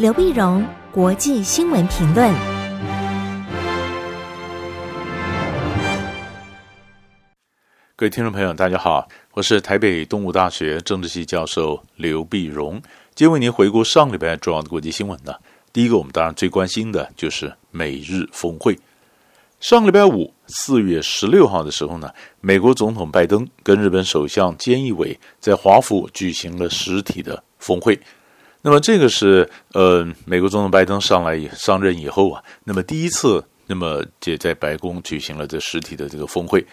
刘碧荣，国际新闻评论。各位听众朋友，大家好，我是台北东吴大学政治系教授刘碧荣，今天为您回顾上礼拜重要的国际新闻呢。第一个，我们当然最关心的就是美日峰会。上礼拜五，四月十六号的时候呢，美国总统拜登跟日本首相菅义伟在华府举行了实体的峰会。那么这个是呃，美国总统拜登上来上任以后啊，那么第一次，那么就在白宫举行了这实体的这个峰会。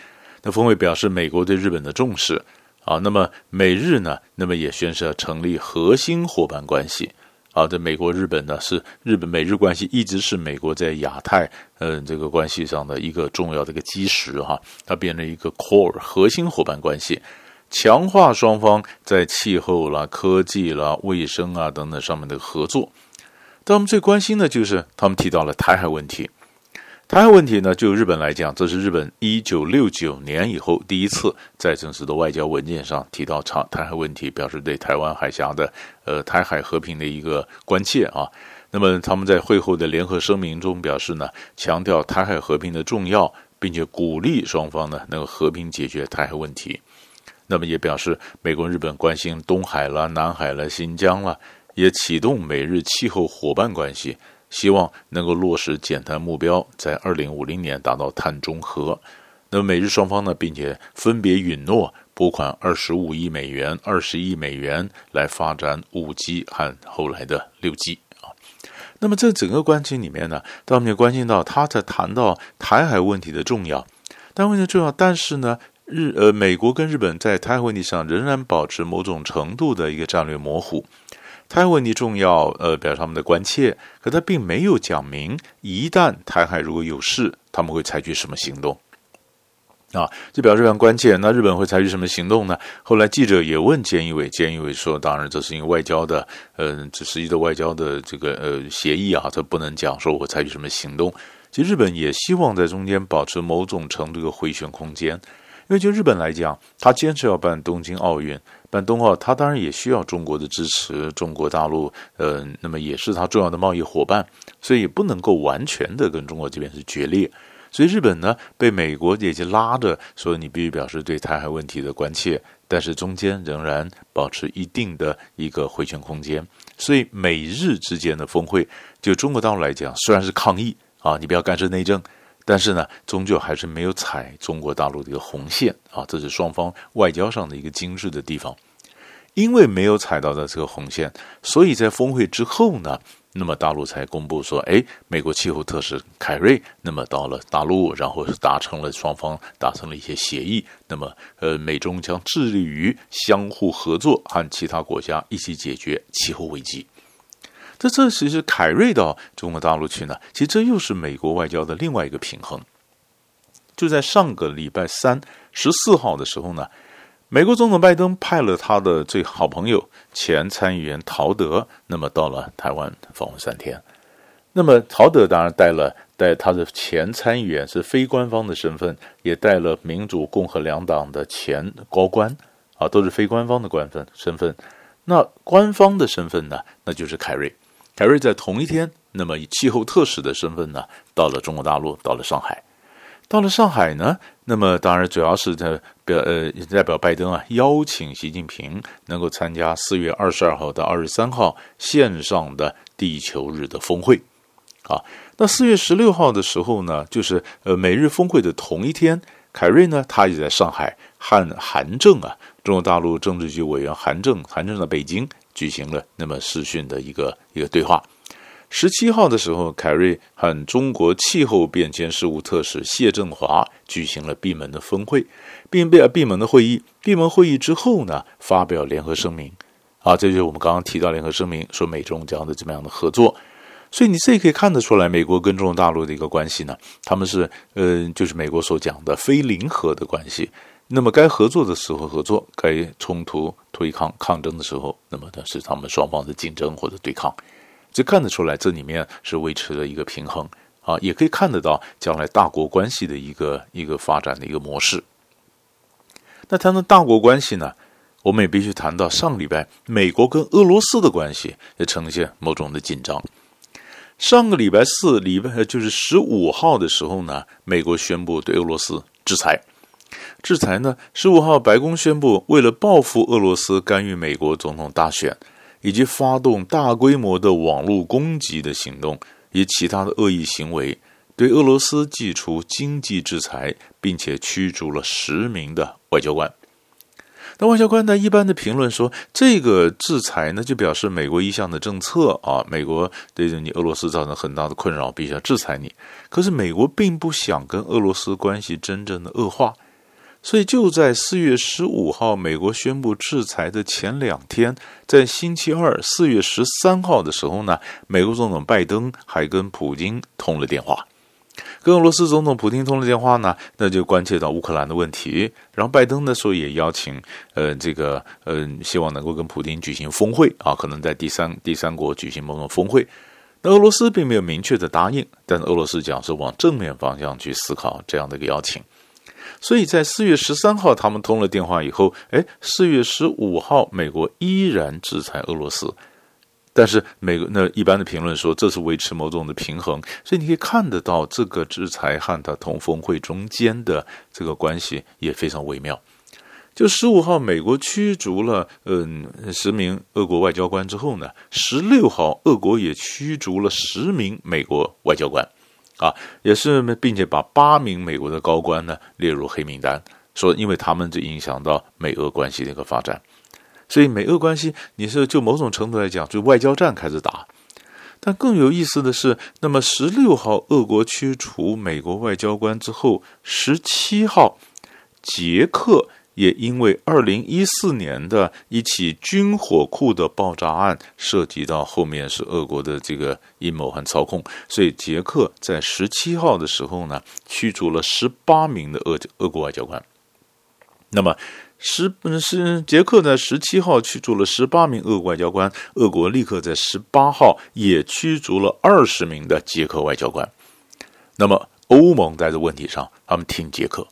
那峰会表示美国对日本的重视啊。那么美日呢，那么也宣誓要成立核心伙伴关系。啊，这美国日本呢，是日本美日关系一直是美国在亚太嗯这个关系上的一个重要的一个基石哈，它变成一个 core 核心伙伴关系，强化双方在气候啦、科技啦、卫生啊等等上面的合作。但我们最关心的就是他们提到了台海问题。台海问题呢，就日本来讲，这是日本一九六九年以后第一次在正式的外交文件上提到台台海问题，表示对台湾海峡的呃台海和平的一个关切啊。那么他们在会后的联合声明中表示呢，强调台海和平的重要，并且鼓励双方呢能够和平解决台海问题。那么也表示美国、日本关心东海啦、南海啦、新疆啦，也启动美日气候伙伴关系。希望能够落实减碳目标，在二零五零年达到碳中和。那么美日双方呢，并且分别允诺拨款二十五亿美元、二十亿美元来发展五 G 和后来的六 G 啊。那么这整个关系里面呢，当我们也关心到他在谈到台海问题的重要，但问题重要，但是呢，日呃美国跟日本在台海问题上仍然保持某种程度的一个战略模糊。台海问题重要，呃，表示他们的关切，可他并没有讲明，一旦台海如果有事，他们会采取什么行动，啊，这表示非常关切。那日本会采取什么行动呢？后来记者也问菅义伟，菅义伟说，当然这是因为外交的，嗯、呃，这是一个外交的这个呃协议啊，这不能讲说我采取什么行动。其实日本也希望在中间保持某种程度的回旋空间，因为就日本来讲，他坚持要办东京奥运。办冬奥，他当然也需要中国的支持。中国大陆，呃，那么也是他重要的贸易伙伴，所以也不能够完全的跟中国这边是决裂。所以日本呢，被美国也就拉着说，你必须表示对台海问题的关切，但是中间仍然保持一定的一个回旋空间。所以美日之间的峰会，就中国大陆来讲，虽然是抗议啊，你不要干涉内政。但是呢，终究还是没有踩中国大陆的一个红线啊，这是双方外交上的一个精致的地方。因为没有踩到的这个红线，所以在峰会之后呢，那么大陆才公布说，哎，美国气候特使凯瑞那么到了大陆，然后达成了双方达成了一些协议。那么，呃，美中将致力于相互合作，和其他国家一起解决气候危机。这这其实凯瑞到中国大陆去呢，其实这又是美国外交的另外一个平衡。就在上个礼拜三十四号的时候呢，美国总统拜登派了他的最好朋友前参议员陶德，那么到了台湾访问三天。那么陶德当然带了带他的前参议员是非官方的身份，也带了民主共和两党的前高官啊，都是非官方的官份身份。那官方的身份呢，那就是凯瑞。凯瑞在同一天，那么以气候特使的身份呢，到了中国大陆，到了上海，到了上海呢，那么当然主要是在表呃代表拜登啊，邀请习近平能够参加四月二十二号到二十三号线上的地球日的峰会，啊，那四月十六号的时候呢，就是呃美日峰会的同一天，凯瑞呢他也在上海和韩正啊，中国大陆政治局委员韩正，韩正在北京。举行了那么视讯的一个一个对话。十七号的时候，凯瑞和中国气候变迁事务特使谢振华举行了闭门的峰会，并闭闭门的会议。闭门会议之后呢，发表联合声明。啊，这就是我们刚刚提到联合声明，说美中将的怎么样的合作。所以你这可以看得出来，美国跟中国大陆的一个关系呢，他们是呃，就是美国所讲的非零和的关系。那么该合作的时候合作，该冲突对抗抗争的时候，那么的是他们双方的竞争或者对抗，就看得出来这里面是维持了一个平衡啊，也可以看得到将来大国关系的一个一个发展的一个模式。那谈到大国关系呢，我们也必须谈到上礼拜美国跟俄罗斯的关系也呈现某种的紧张。上个礼拜四，礼拜就是十五号的时候呢，美国宣布对俄罗斯制裁。制裁呢，十五号白宫宣布，为了报复俄罗斯干预美国总统大选，以及发动大规模的网络攻击的行动，以其他的恶意行为，对俄罗斯祭出经济制裁，并且驱逐了十名的外交官。那外交官呢，一般的评论说，这个制裁呢，就表示美国一项的政策啊，美国对着你俄罗斯造成很大的困扰，必须要制裁你。可是美国并不想跟俄罗斯关系真正的恶化，所以就在四月十五号，美国宣布制裁的前两天，在星期二四月十三号的时候呢，美国总统拜登还跟普京通了电话。跟俄罗斯总统普京通了电话呢，那就关切到乌克兰的问题。然后拜登的时候也邀请，呃，这个，嗯、希望能够跟普京举行峰会啊，可能在第三第三国举行某种峰会。那俄罗斯并没有明确的答应，但俄罗斯讲是往正面方向去思考这样的一个邀请。所以在四月十三号他们通了电话以后，哎，四月十五号美国依然制裁俄罗斯。但是美国那一般的评论说，这是维持某种的平衡，所以你可以看得到这个制裁和他通峰会中间的这个关系也非常微妙。就十五号，美国驱逐了嗯十名俄国外交官之后呢，十六号，俄国也驱逐了十名美国外交官，啊，也是并且把八名美国的高官呢列入黑名单，说因为他们就影响到美俄关系的一个发展。所以美俄关系，你是就某种程度来讲，就外交战开始打。但更有意思的是，那么十六号俄国驱除美国外交官之后，十七号捷克也因为二零一四年的一起军火库的爆炸案，涉及到后面是俄国的这个阴谋和操控，所以捷克在十七号的时候呢，驱逐了十八名的俄俄国外交官。那么。十是捷克在十七号驱逐了十八名俄国外交官，俄国立刻在十八号也驱逐了二十名的捷克外交官。那么欧盟在这问题上，他们挺捷克。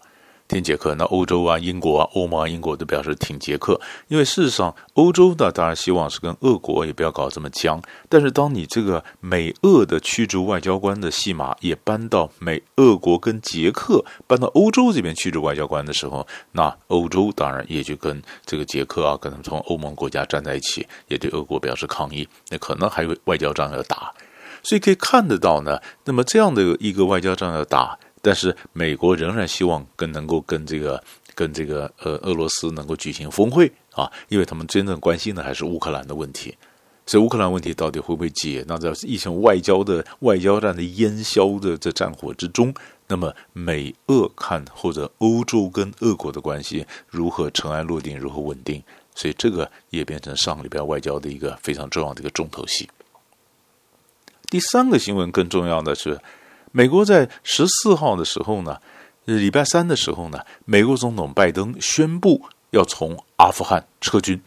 挺捷克，那欧洲啊、英国啊、欧盟啊、英国都表示挺捷克，因为事实上，欧洲的当然希望是跟俄国也不要搞这么僵。但是，当你这个美俄的驱逐外交官的戏码也搬到美俄国跟捷克搬到欧洲这边驱逐外交官的时候，那欧洲当然也就跟这个捷克啊，跟他们从欧盟国家站在一起，也对俄国表示抗议。那可能还有外交仗要打，所以可以看得到呢。那么这样的一个外交仗要打。但是美国仍然希望跟能够跟这个跟这个呃俄罗斯能够举行峰会啊，因为他们真正关心的还是乌克兰的问题，所以乌克兰问题到底会不会解？那在一场外交的外交战的烟硝的这战火之中，那么美俄看或者欧洲跟俄国的关系如何尘埃落定，如何稳定？所以这个也变成上个礼拜外交的一个非常重要的一个重头戏。第三个新闻更重要的是。美国在十四号的时候呢，礼拜三的时候呢，美国总统拜登宣布要从阿富汗撤军，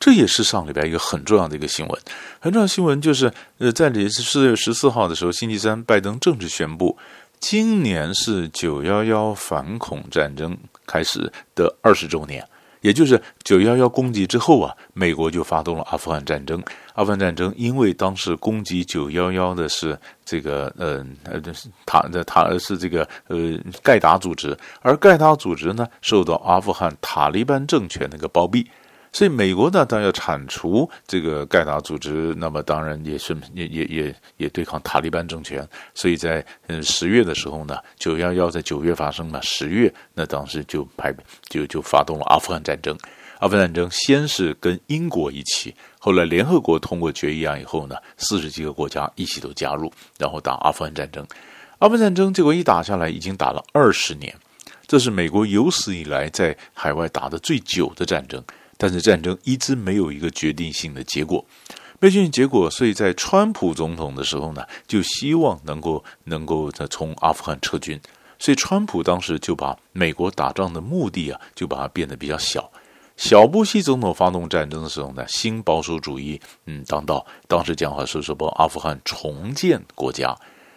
这也是上礼拜一个很重要的一个新闻。很重要新闻就是，呃，在这次四月十四号的时候，星期三，拜登正式宣布，今年是九幺幺反恐战争开始的二十周年。也就是九幺幺攻击之后啊，美国就发动了阿富汗战争。阿富汗战争因为当时攻击九幺幺的是这个呃呃塔的塔是这个呃盖达组织，而盖达组织呢受到阿富汗塔利班政权那个包庇。所以美国呢，当要铲除这个盖达组织，那么当然也是也也也也对抗塔利班政权。所以在嗯十月的时候呢，九幺幺在九月发生了，十月那当时就派就就发动了阿富汗战争。阿富汗战争先是跟英国一起，后来联合国通过决议案以后呢，四十几个国家一起都加入，然后打阿富汗战争。阿富汗战争结果一打下来，已经打了二十年，这是美国有史以来在海外打的最久的战争。但是战争一直没有一个决定性的结果，没决定结果，所以在川普总统的时候呢，就希望能够能够再从阿富汗撤军，所以川普当时就把美国打仗的目的啊，就把它变得比较小。小布希总统发动战争的时候呢，新保守主义嗯当道，当时讲话说说帮阿富汗重建国家，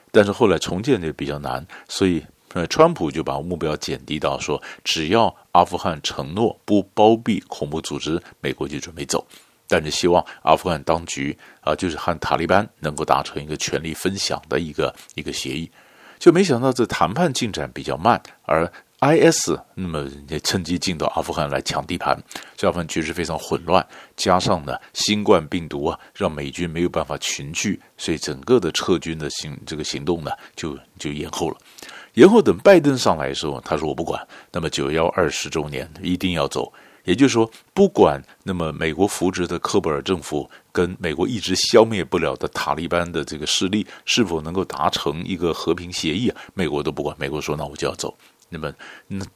但是后来重建就比较难，所以呃，川普就把目标减低到说，只要阿富汗承诺不包庇恐怖组织，美国就准备走。但是希望阿富汗当局啊，就是和塔利班能够达成一个权力分享的一个一个协议，就没想到这谈判进展比较慢，而 IS 那么也趁机进到阿富汗来抢地盘，这份局势非常混乱，加上呢新冠病毒啊，让美军没有办法群聚，所以整个的撤军的行这个行动呢就就延后了。然后等拜登上来的时候，他说我不管，那么九幺二十周年一定要走。也就是说，不管那么美国扶植的科布尔政府跟美国一直消灭不了的塔利班的这个势力是否能够达成一个和平协议啊，美国都不管。美国说：“那我就要走。”那么，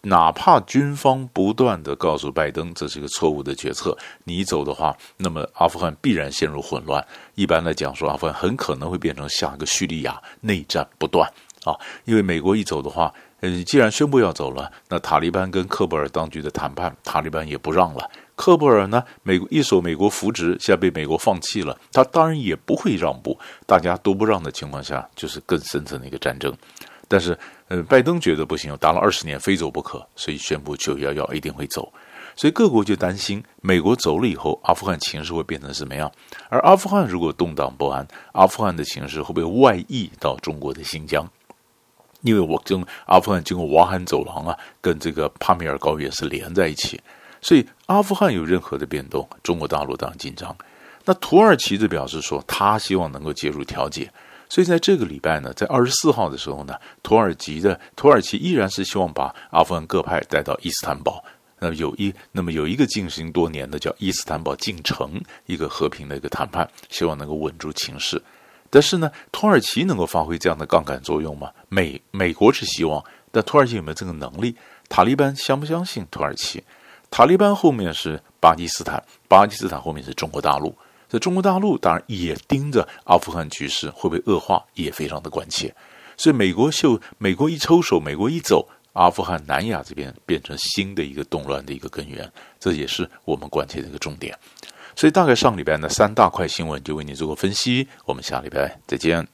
哪怕军方不断地告诉拜登这是一个错误的决策，你走的话，那么阿富汗必然陷入混乱。一般来讲，说阿富汗很可能会变成下一个叙利亚，内战不断啊。因为美国一走的话。嗯，既然宣布要走了，那塔利班跟喀布尔当局的谈判，塔利班也不让了。喀布尔呢，美国一手美国扶植，现在被美国放弃了，他当然也不会让步。大家都不让的情况下，就是更深层的一个战争。但是，呃，拜登觉得不行，打了二十年，非走不可，所以宣布九幺幺一定会走。所以各国就担心，美国走了以后，阿富汗情势会变成什么样？而阿富汗如果动荡不安，阿富汗的情势会不会外溢到中国的新疆？因为我跟阿富汗经过瓦罕走廊啊，跟这个帕米尔高原是连在一起，所以阿富汗有任何的变动，中国大陆当然紧张。那土耳其就表示说，他希望能够介入调解。所以在这个礼拜呢，在二十四号的时候呢，土耳其的土耳其依然是希望把阿富汗各派带到伊斯坦堡。那么有一那么有一个进行多年的叫伊斯坦堡进程，一个和平的一个谈判，希望能够稳住情势。但是呢，土耳其能够发挥这样的杠杆作用吗？美美国是希望，但土耳其有没有这个能力？塔利班相不相信土耳其？塔利班后面是巴基斯坦，巴基斯坦后面是中国大陆。这中国大陆当然也盯着阿富汗局势会不会恶化，也非常的关切。所以美国秀，美国一抽手，美国一走，阿富汗南亚这边变成新的一个动乱的一个根源，这也是我们关切的一个重点。所以大概上礼拜呢，三大块新闻就为你做个分析，我们下礼拜再见。